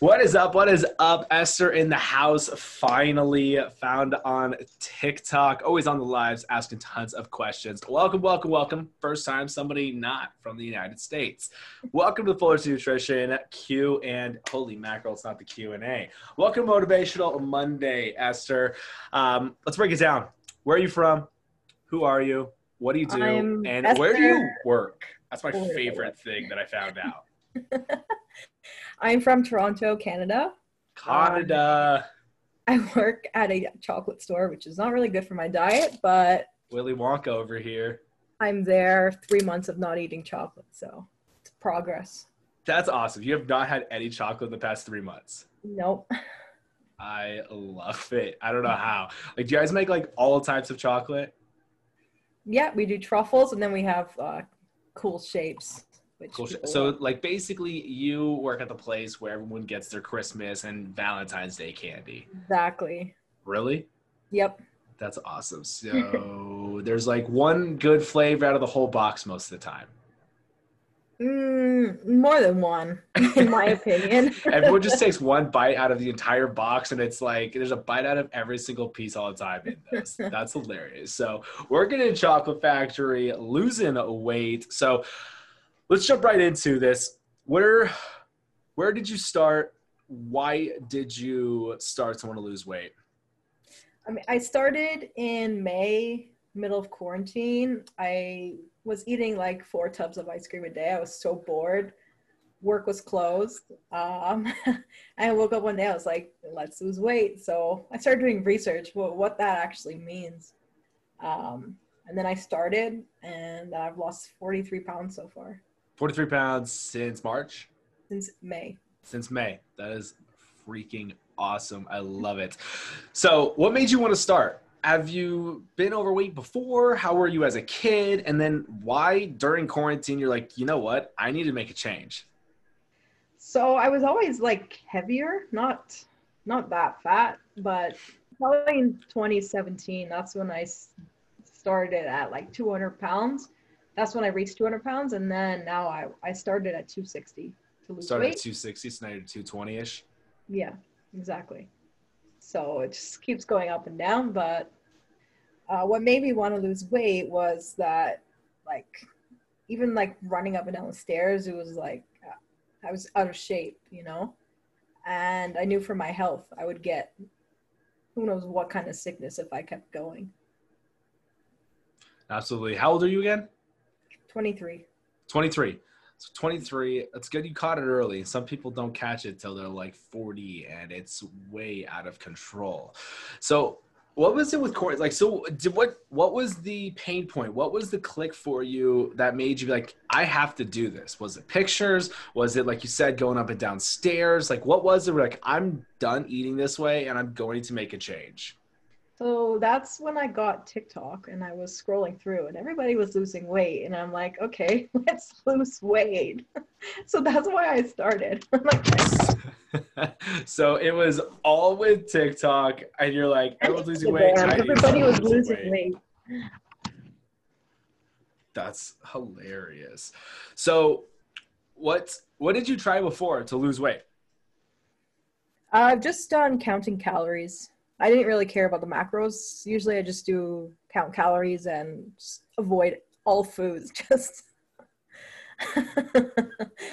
What is up? What is up? Esther in the house, finally found on TikTok, always on the lives, asking tons of questions. Welcome, welcome, welcome. First time somebody not from the United States. Welcome to the Fullerton Nutrition Q and holy mackerel, it's not the Q and A. Welcome Motivational Monday, Esther. Um, let's break it down. Where are you from? Who are you? What do you do? I'm and Esther. where do you work? That's my favorite thing that I found out. I'm from Toronto, Canada. Canada. I work at a chocolate store, which is not really good for my diet, but Willy Wonka over here. I'm there three months of not eating chocolate, so it's progress. That's awesome. You have not had any chocolate in the past three months. Nope. I love it. I don't know how. Like, do you guys make like all types of chocolate? Yeah, we do truffles, and then we have uh, cool shapes. Which Cool. So, love. like, basically, you work at the place where everyone gets their Christmas and Valentine's Day candy. exactly. Really? Yep. That's awesome. So, there's like one good flavor out of the whole box most of the time. Mm, more than one, in my opinion. Everyone just takes one bite out of the entire box, and it's like there's a bite out of every single piece all the time in this. That's hilarious. So, working in Chocolate Factory, losing weight. So, let's jump right into this. Where, where did you start? Why did you start to want to lose weight? I mean, I started in May, middle of quarantine. I was eating like four tubs of ice cream a day. I was so bored. Work was closed. Um, I woke up one day. I was like, "Let's lose weight." So I started doing research what what that actually means. Um, and then I started, and I've lost 43 pounds so far 43 pounds since March, since May. since May. That is freaking awesome. I love it. So, what made you want to start? Have you been overweight before? How were you as a kid? And then why during quarantine you're like, you know what? I need to make a change. So I was always like heavier, not not that fat, but probably in 2017, that's when I started at like 200 pounds. That's when I reached 200 pounds, and then now I I started at 260 to lose Started at weight. 260, so now you're 220 ish. Yeah, exactly. So it just keeps going up and down. But uh, what made me want to lose weight was that, like, even like running up and down the stairs, it was like uh, I was out of shape, you know? And I knew for my health, I would get who knows what kind of sickness if I kept going. Absolutely. How old are you again? 23. 23. So 23, it's good you caught it early. Some people don't catch it till they're like 40 and it's way out of control. So what was it with Corey? Like, so did what, what was the pain point? What was the click for you that made you be like, I have to do this? Was it pictures? Was it, like you said, going up and down stairs? Like, what was it? Like, I'm done eating this way and I'm going to make a change. So that's when I got TikTok and I was scrolling through and everybody was losing weight. And I'm like, okay, let's lose weight. so that's why I started. I'm like, so it was all with TikTok, and you're like, everyone's losing weight. Everybody was losing weight. That's hilarious. So, what what did you try before to lose weight? I've just done counting calories. I didn't really care about the macros. Usually I just do count calories and avoid all foods. Just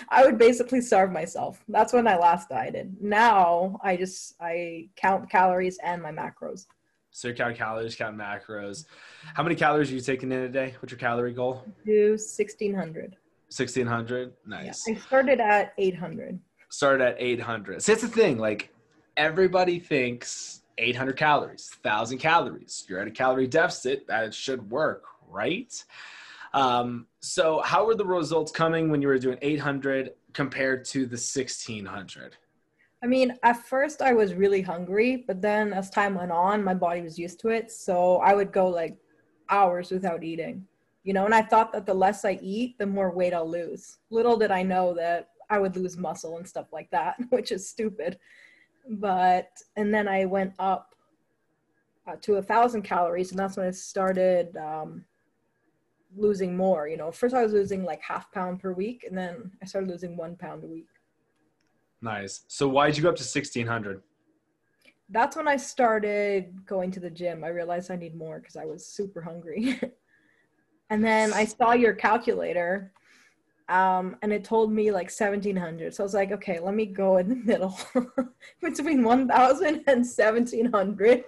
I would basically starve myself. That's when I last dieted. Now I just I count calories and my macros. So you count calories, count macros. How many calories are you taking in a day? What's your calorie goal? Do 1600. Sixteen hundred. Yeah. Nice. I started at 800. Started at eight hundred. So it's the thing. Like everybody thinks eight hundred calories, thousand calories. You're at a calorie deficit. That should work, right? Um, so how were the results coming when you were doing eight hundred compared to the sixteen hundred? I mean, at first I was really hungry, but then as time went on, my body was used to it. So I would go like hours without eating, you know, and I thought that the less I eat, the more weight I'll lose. Little did I know that I would lose muscle and stuff like that, which is stupid. But, and then I went up uh, to a thousand calories, and that's when I started um, losing more. You know, first I was losing like half pound per week, and then I started losing one pound a week. Nice. So why did you go up to 1600? That's when I started going to the gym. I realized I need more because I was super hungry. and then I saw your calculator um, and it told me like 1700. So I was like, okay, let me go in the middle between 1000 and 1700.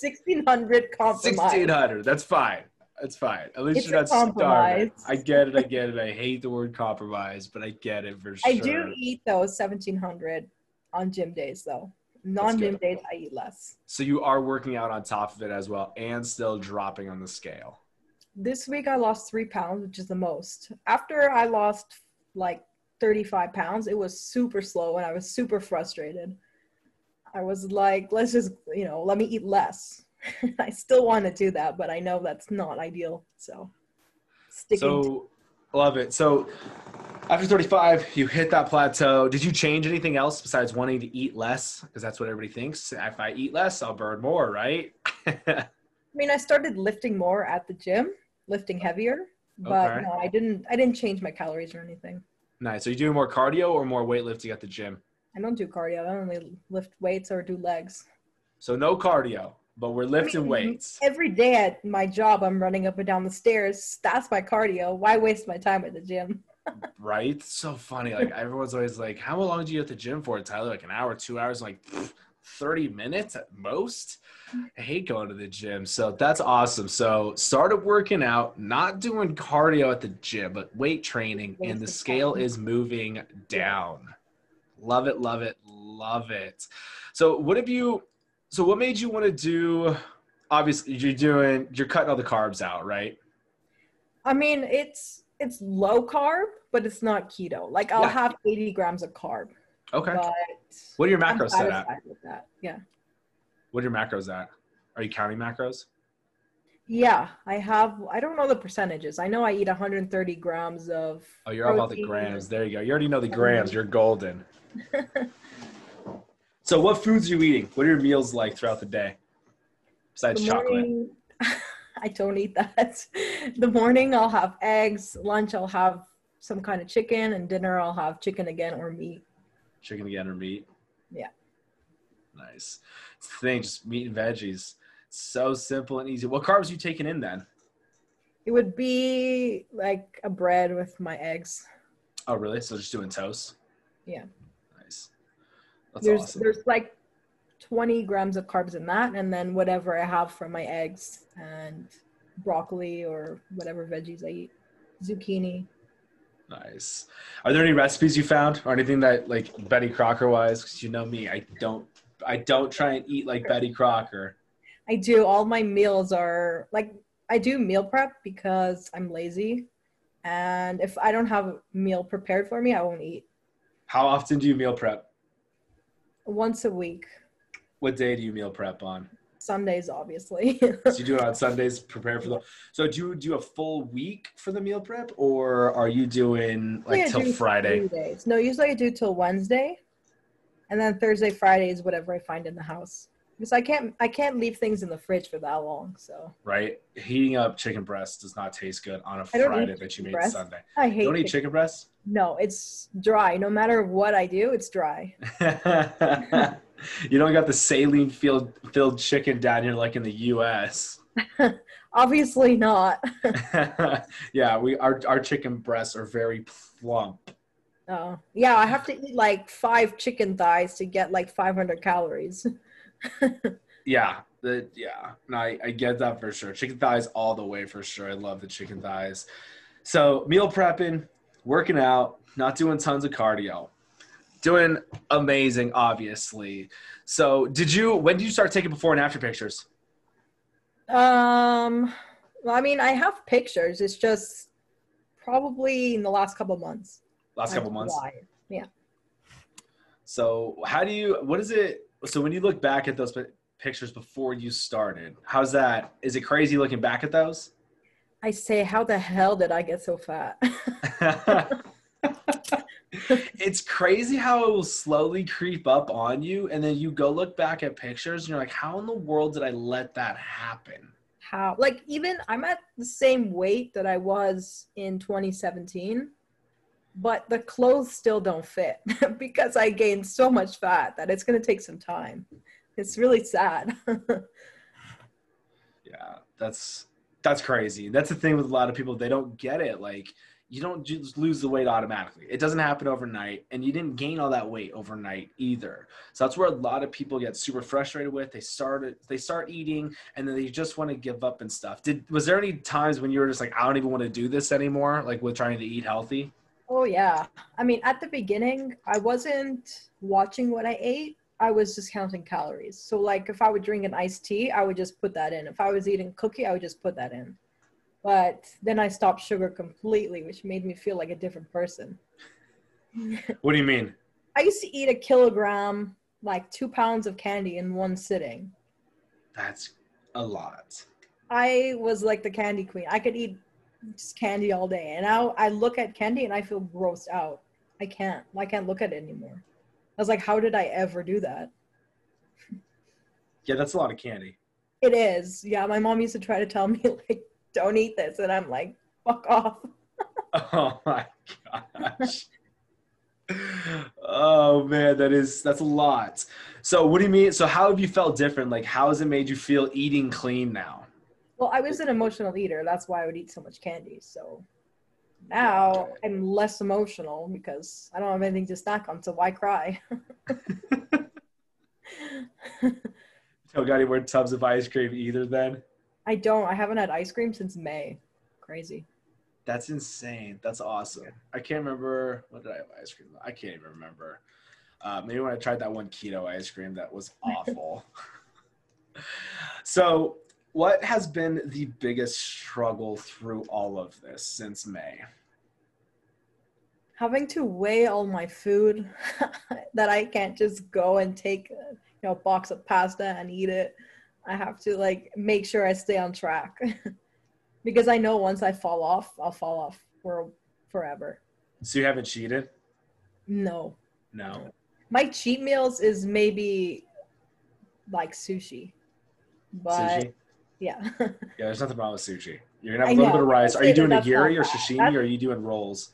1600 compromise. 1600. That's fine. That's fine. At least It's you're not starving. I get it. I get it. I hate the word compromise, but I get it for sure. I do eat those 1700 on gym days though. Non gym days, I eat less. So you are working out on top of it as well, and still dropping on the scale. This week I lost three pounds, which is the most. After I lost like 35 pounds, it was super slow and I was super frustrated. I was like, let's just, you know, let me eat less. I still want to do that, but I know that's not ideal. So sticking to So love it. So after 35, you hit that plateau. Did you change anything else besides wanting to eat less? Because that's what everybody thinks. If I eat less, I'll burn more, right? I mean, I started lifting more at the gym, lifting heavier, but okay. no, I didn't. I didn't change my calories or anything. Nice. Are you doing more cardio or more weightlifting at the gym? I don't do cardio. I only lift weights or do legs. So no cardio, but we're lifting I mean, weights. Every day at my job, I'm running up and down the stairs. That's my cardio. Why waste my time at the gym? right? So funny. Like everyone's always like, "How long do you at the gym for, Tyler?" Like an hour, two hours. I'm like. Pfft 30 minutes at most. I hate going to the gym. So that's awesome. So started working out, not doing cardio at the gym, but weight training, and the scale is moving down. Love it, love it, love it. So what have you so what made you want to do obviously you're doing you're cutting all the carbs out, right? I mean, it's it's low carb, but it's not keto. Like I'll yeah. have 80 grams of carb Okay. but What are your macros set at? with that. Yeah, What are your macros at? Are you counting macros? yeah. I have. I don't know the percentages. I know I eat 130 grams of. Oh, you're all about the grams. There you go. You already know the grams. You're golden. so, what foods are you eating? What are your meals like throughout the day? Besides The chocolate. morning, I don't eat that. The morning I'll have eggs. Lunch I'll have some kind of chicken, and dinner I'll have chicken again or meat. Chicken again or meat? Yeah. Nice. It's the thing, just meat and veggies. So simple and easy. What carbs are you taking in then? It would be like a bread with my eggs. Oh, really? So just doing toast? Yeah. Nice. That's there's awesome. there's like 20 grams of carbs in that, and then whatever I have from my eggs and broccoli or whatever veggies I eat, zucchini. Nice. Are there any recipes you found or anything that like Betty Crocker wise? Because you know me, I don't I don't try and eat like Betty Crocker. I do all my meals are like I do meal prep because I'm lazy, and if I don't have a meal prepared for me, I won't eat. How often do you meal prep? Once a week, What day do you meal prep on? Sundays obviously. So you do it on Sundays, prepare for the. So do you do a full week for the meal prep, or are you doing like I till do Friday? days. No, usually I do till Wednesday, and then Thursday, Friday is whatever I find in the house. Because I can't, I can't leave things in the fridge for that long. So Right, heating up chicken breast does not taste good on a Friday that you made breast. Sunday. I You hate. don't eat chicken. chicken breast. No, it's dry. No matter what I do, it's dry. you don't got the saline filled filled chicken down here like in the U.S. Obviously not. yeah, we our our chicken breasts are very plump. Oh, yeah, I have to eat like five chicken thighs to get like 500 calories. Yeah, the yeah, no, I, I get that for sure. Chicken thighs all the way for sure. I love the chicken thighs. So meal prepping, working out, not doing tons of cardio, doing amazing, obviously. So did you? When did you start taking before and after pictures? Um, well, I mean, I have pictures. It's just probably in the last couple months. Last couple months. why? So how do you? What is it? So when you look back at those pictures before you started, how's that? Is it crazy looking back at those? I say, how the hell did I get so fat? it's crazy how it will slowly creep up on you, and then you go look back at pictures, and you're like, "How in the world did I let that happen?" how? Like, even I'm at the same weight that I was in 2017, but the clothes still don't fit because I gained so much fat that it's going to take some time. It's really sad. yeah, that's that's crazy. That's the thing with a lot of people; they don't get it. Like you don't just lose the weight automatically. It doesn't happen overnight, and you didn't gain all that weight overnight either. So that's where a lot of people get super frustrated with. They started, they start eating, and then they just want to give up and stuff. Did was there any times when you were just like, I don't even want to do this anymore, like with trying to eat healthy? Oh yeah. I mean, at the beginning, I wasn't watching what I ate. I was just counting calories. So like, if I would drink an iced tea, I would just put that in. If I was eating cookie, I would just put that in but then I stopped sugar completely, which made me feel like a different person. what do you mean? I used to eat a kilogram, like two pounds of candy in one sitting. That's a lot. I was like the candy queen. I could eat just candy all day. And now I look at candy and I feel grossed out. I can't. I can't look at it anymore. I was like, how did I ever do that? Yeah, that's a lot of candy. It is. Yeah, my mom used to try to tell me like don't eat this. And I'm like, fuck off. oh my gosh. oh man, that is that's a lot. So what do you mean? So how have you felt different? Like how has it made you feel eating clean now? Well, I was an emotional eater. That's why I would eat so much candy. So now I'm less emotional because I don't have anything to snack on. So why cry? Don't got any more tubs of ice cream either then? I don't. I haven't had ice cream since May. Crazy. That's insane. That's awesome. I can't remember what did I have ice cream. I can't even remember. Uh, maybe when I tried that one keto ice cream, that was awful. so, what has been the biggest struggle through all of this since May? Having to weigh all my food that I can't just go and take you know a box of pasta and eat it I have to like make sure I stay on track because I know once I fall off, I'll fall off for forever. So you haven't cheated? No. No. My cheat meals is maybe like sushi. But sushi? yeah. yeah, there's nothing wrong with sushi. You're gonna have a little bit of rice. Are you doing a nigiri or sashimi that's... or are you doing rolls?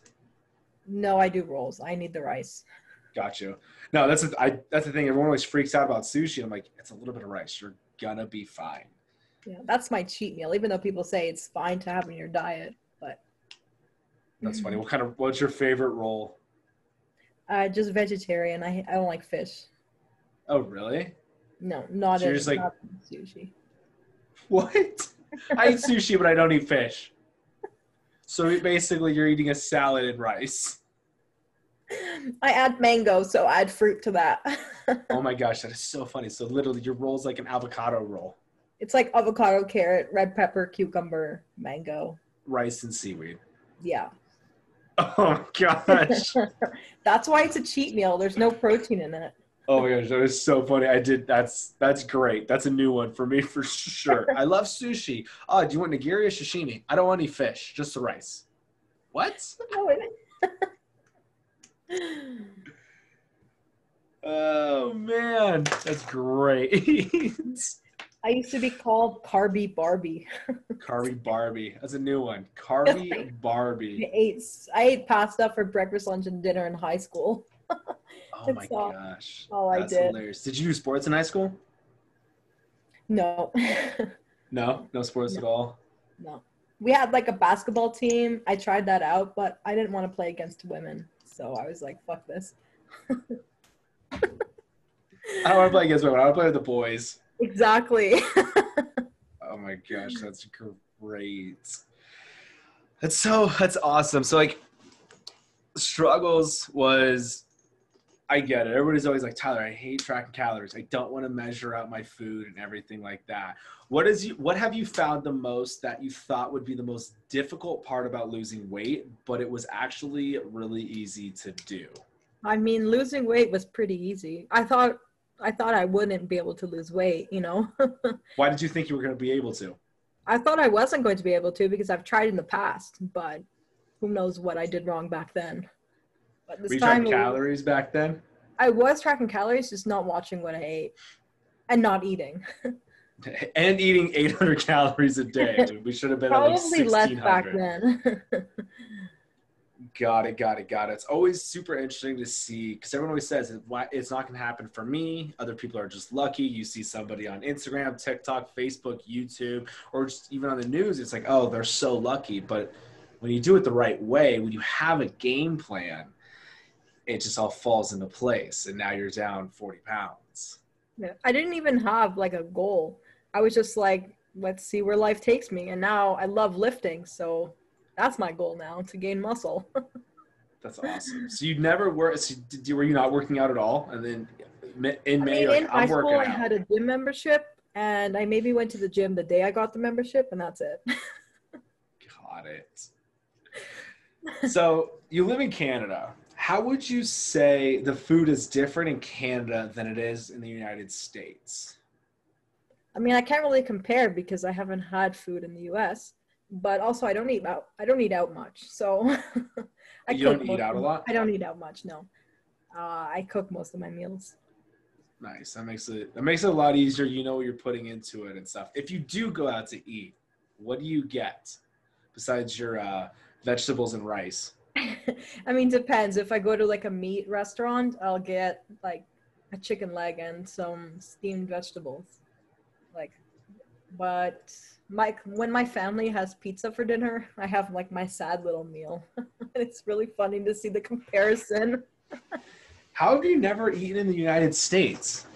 No, I do rolls. I need the rice. Got you. No, that's a, I, that's the thing. Everyone always freaks out about sushi. I'm like, it's a little bit of rice. You're gonna be fine. Yeah, that's my cheat meal. Even though people say it's fine to have in your diet, but that's funny. What kind of what's your favorite roll? Uh, just vegetarian. I I don't like fish. Oh really? No, not, so like, sushi. What? I eat sushi, but I don't eat fish. So basically, you're eating a salad and rice. I add mango, so add fruit to that. oh my gosh, that is so funny. So literally, your roll is like an avocado roll. It's like avocado, carrot, red pepper, cucumber, mango, rice, and seaweed. Yeah. Oh gosh. that's why it's a cheat meal. There's no protein in it. Oh my gosh, that is so funny. I did that's that's great. That's a new one for me for sure. I love sushi. Oh, do you want nigiri or sashimi? I don't want any fish, just the rice. What? Oh man, that's great. I used to be called Carby Barbie. Carby Barbie. That's a new one. Carby Barbie. I ate I ate pasta for breakfast, lunch, and dinner in high school. oh my all, gosh. All That's I did. Hilarious. Did you do sports in high school? No. no, no sports no. at all. No. We had like a basketball team. I tried that out, but I didn't want to play against women. So I was like, fuck this. I don't want to play against women. I want to play with the boys. Exactly. oh my gosh, that's great. That's so that's awesome. So like struggles was I get it. Everybody's always like, Tyler, I hate tracking calories. I don't want to measure out my food and everything like that. What is you what have you found the most that you thought would be the most difficult part about losing weight, but it was actually really easy to do? I mean, losing weight was pretty easy. I thought I thought I wouldn't be able to lose weight, you know. Why did you think you were going to be able to? I thought I wasn't going to be able to because I've tried in the past, but who knows what I did wrong back then. But this were you time tracking calories back then? I was tracking calories, just not watching what I ate and not eating. and eating 800 calories a day. We should have been probably less back then. Got it, got it, got it. It's always super interesting to see because everyone always says it's not going to happen for me. Other people are just lucky. You see somebody on Instagram, TikTok, Facebook, YouTube, or just even on the news, it's like, oh, they're so lucky. But when you do it the right way, when you have a game plan, it just all falls into place. And now you're down 40 pounds. Yeah. I didn't even have like a goal. I was just like, let's see where life takes me. And now I love lifting. So that's my goal now to gain muscle. that's awesome. So you never were, so did were you not working out at all? And then in May, I mean, like, in high school, out. I had a gym membership and I maybe went to the gym the day I got the membership and that's it. got it. So you live in Canada. How would you say the food is different in Canada than it is in the United States? I mean, I can't really compare because I haven't had food in the U.S. But also, I don't eat out. I don't eat out much, so I you don't eat out a lot. I don't eat out much. No, uh, I cook most of my meals. Nice. That makes it that makes it a lot easier. You know what you're putting into it and stuff. If you do go out to eat, what do you get besides your uh, vegetables and rice? I mean, depends. If I go to like a meat restaurant, I'll get like a chicken leg and some steamed vegetables. Like, but my when my family has pizza for dinner, I have like my sad little meal. it's really funny to see the comparison. How have you never eaten in the United States?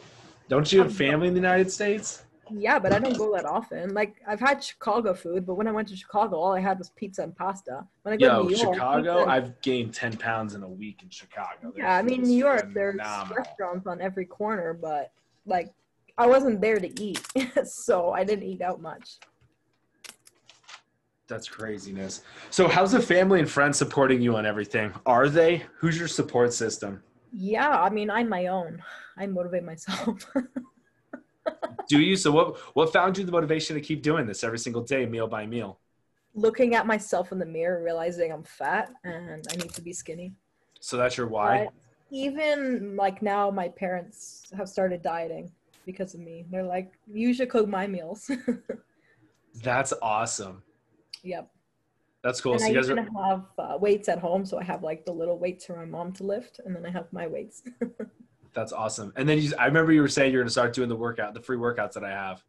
Don't you have family in the United States? Yeah, but I don't go that often. Like I've had Chicago food, but when I went to Chicago, all I had was pizza and pasta. When I go Yo, to New York, Chicago. I've gained ten pounds in a week in Chicago. There's yeah, I mean New York, there's restaurants on every corner, but like I wasn't there to eat, so I didn't eat out much. That's craziness. So, how's the family and friends supporting you on everything? Are they? Who's your support system? Yeah, I mean, I'm my own. I motivate myself. Do you? So what what found you the motivation to keep doing this every single day, meal by meal? Looking at myself in the mirror, realizing I'm fat and I need to be skinny. So that's your why? But even like now my parents have started dieting because of me. They're like, you should cook my meals. that's awesome. Yep. That's cool. And so I you guys even are... have uh, weights at home, so I have like the little weights for my mom to lift, and then I have my weights. That's awesome. And then you, I remember you were saying you're going to start doing the workout, the free workouts that I have.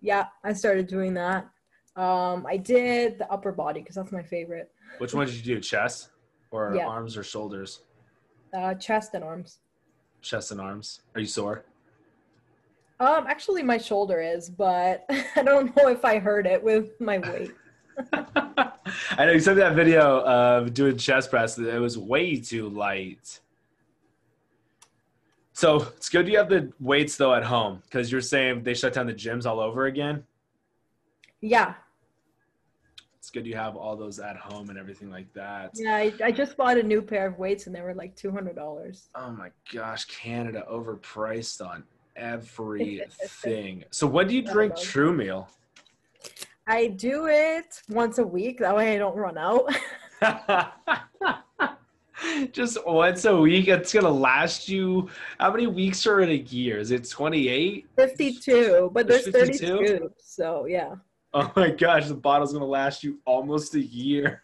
Yeah, I started doing that. Um, I did the upper body because that's my favorite. Which one did you do? Chest or yeah. arms or shoulders? Uh, chest and arms. Chest and arms. Are you sore? Um, actually, my shoulder is, but I don't know if I heard it with my weight. I know you sent that video of doing chest press. It was way too light. So it's good you have the weights though at home because you're saying they shut down the gyms all over again. Yeah. It's good you have all those at home and everything like that. Yeah, I, I just bought a new pair of weights and they were like two hundred dollars. Oh my gosh, Canada overpriced on everything. so when do you drink True Meal? I do it once a week. That way I don't run out. just once a week. It's gonna last you. How many weeks are in a year? Is it twenty eight? Fifty two, but there's, there's 32. So yeah. Oh my gosh, the bottle's gonna last you almost a year.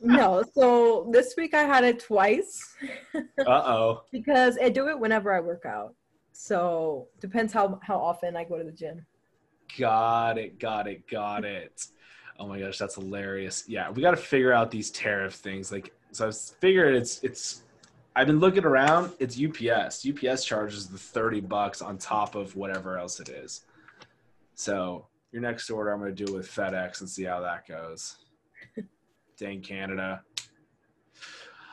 no, so this week I had it twice. uh oh. because I do it whenever I work out. So depends how how often I go to the gym. Got it, got it, got it. Oh my gosh, that's hilarious. Yeah, we got to figure out these tariff things. Like so I figured it's it's I've been looking around. It's UPS. UPS charges the thirty bucks on top of whatever else it is. So your next order, I'm going to do with FedEx and see how that goes. Dang Canada.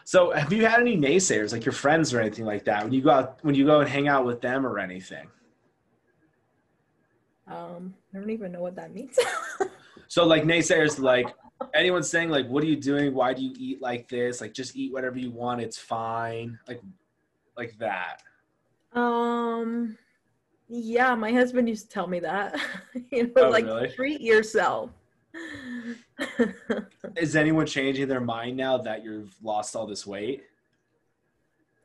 So have you had any naysayers, like your friends or anything like that, when you go out when you go and hang out with them or anything? Um, I don't even know what that means. so like naysayers, like anyone saying like, "What are you doing? Why do you eat like this? Like, just eat whatever you want. It's fine." Like, like that. Um. Yeah, my husband used to tell me that. you know, oh, like really? treat yourself. Is anyone changing their mind now that you've lost all this weight?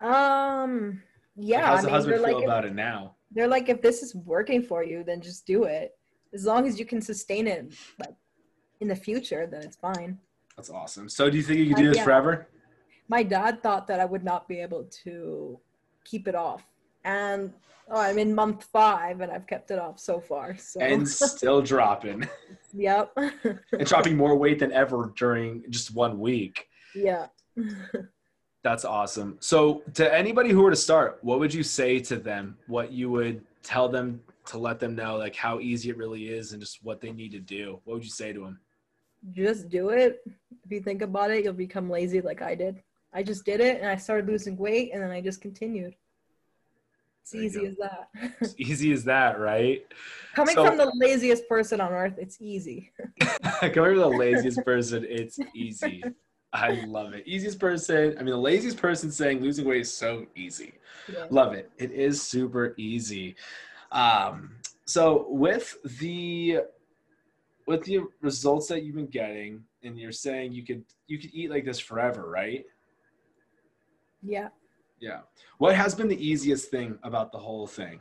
Um. Yeah. Like, how's the mean, husband feel like about if, it now? They're like, if this is working for you, then just do it. As long as you can sustain it, like in the future, then it's fine. That's awesome. So do you think you can do this forever? My dad thought that I would not be able to keep it off. And oh, I'm in month five and I've kept it off so far. So, And still dropping. yep. and dropping more weight than ever during just one week. yeah. That's awesome. So, to anybody who were to start, what would you say to them? What you would tell them to let them know, like how easy it really is and just what they need to do? What would you say to them? Just do it. If you think about it, you'll become lazy like I did. I just did it and I started losing weight and then I just continued. It's There easy as that. As easy as that, right? Coming So- from the laziest person on earth, it's easy. Coming from the laziest person, it's easy. I love it. Easiest person, I mean, the laziest person saying losing weight is so easy. Yeah. Love it. It is super easy. Um, so with the with the results that you've been getting, and you're saying you could you could eat like this forever, right? yeah. Yeah. What has been the easiest thing about the whole thing?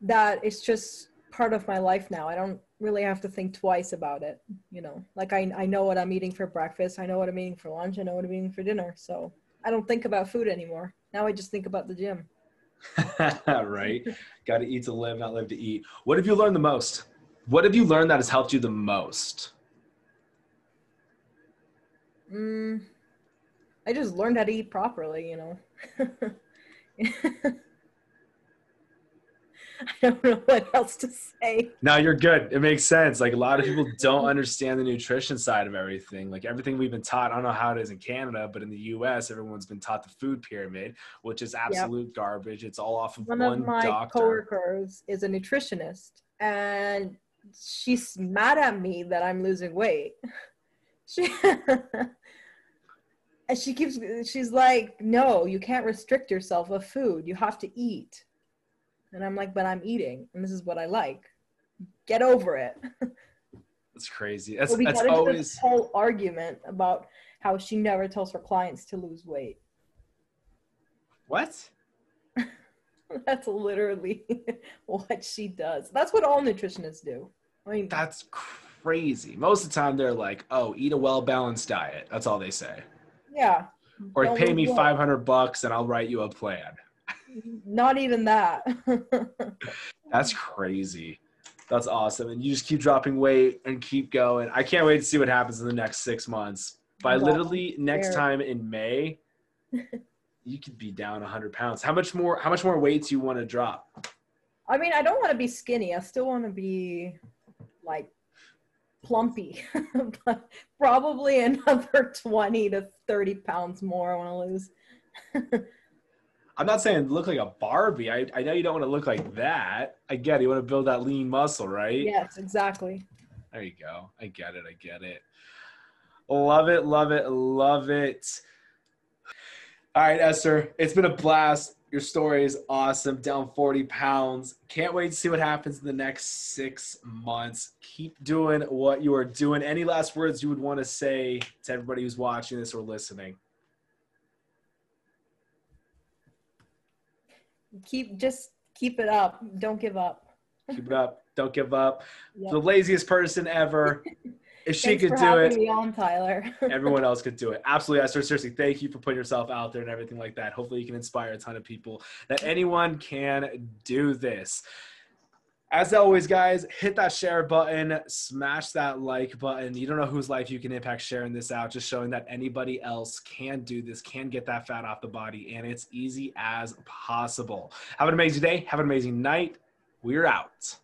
That it's just part of my life now. I don't really have to think twice about it. You know, like I, I know what I'm eating for breakfast. I know what I'm eating for lunch. I know what I'm eating for dinner. So I don't think about food anymore. Now I just think about the gym. right? Got to eat to live, not live to eat. What have you learned the most? What have you learned that has helped you the most? Mm, I just learned how to eat properly, you know. I don't know what else to say. No, you're good. It makes sense. Like a lot of people don't understand the nutrition side of everything. Like everything we've been taught, I don't know how it is in Canada, but in the US, everyone's been taught the food pyramid, which is absolute garbage. It's all off of One, one, of my doctor. coworkers is a nutritionist, and she's mad at me that I'm losing weight. She and she keeps she's like, "No, you can't restrict yourself of food. You have to eat." And I'm like, "But I'm eating, and this is what I like. Get over it." That's crazy. That's So we that's always this whole argument about how she never tells her clients to lose weight. what? That's literally what she does. That's what all nutritionists do. I mean, That's crazy. Most of the time they're like, "Oh, eat a well-balanced diet." That's all they say. yeah. Or Don't pay me weight. 500 bucks and I'll write you a plan. Not even that. That's crazy. That's awesome. And you just keep dropping weight and keep going. I can't wait to see what happens in the next six months. By Wow. literally next time in May, you could be down 100 pounds. How much more? How much more weight do you want to drop? I mean, I don't want to be skinny. I still want to be like plumpy. but probably another 20 to 30 pounds more I want to lose. I'm not saying look like a Barbie. I, I know you don't want to look like that. I get it. You want to build that lean muscle, right? yes, exactly. There you go. I get it. I get it. Love it. Love it. Love it. All right, Esther. It's been a blast. Your story is awesome. Down 40 pounds. Can't wait to see what happens in the next six months. Keep doing what you are doing. Any last words you would want to say to everybody who's watching this or listening? Keep just keep it up. Don't give up. Keep it up. Don't give up. Yep. The laziest person ever. If she could do it, me on, Tyler. everyone else could do it. Absolutely, Esther. Seriously, thank you for putting yourself out there and everything like that. Hopefully, you can inspire a ton of people that anyone can do this. As always, guys, hit that share button, smash that like button. You don't know whose life you can impact sharing this out, just showing that anybody else can do this, can get that fat off the body, and it's easy as possible. Have an amazing day. Have an amazing night. We're out.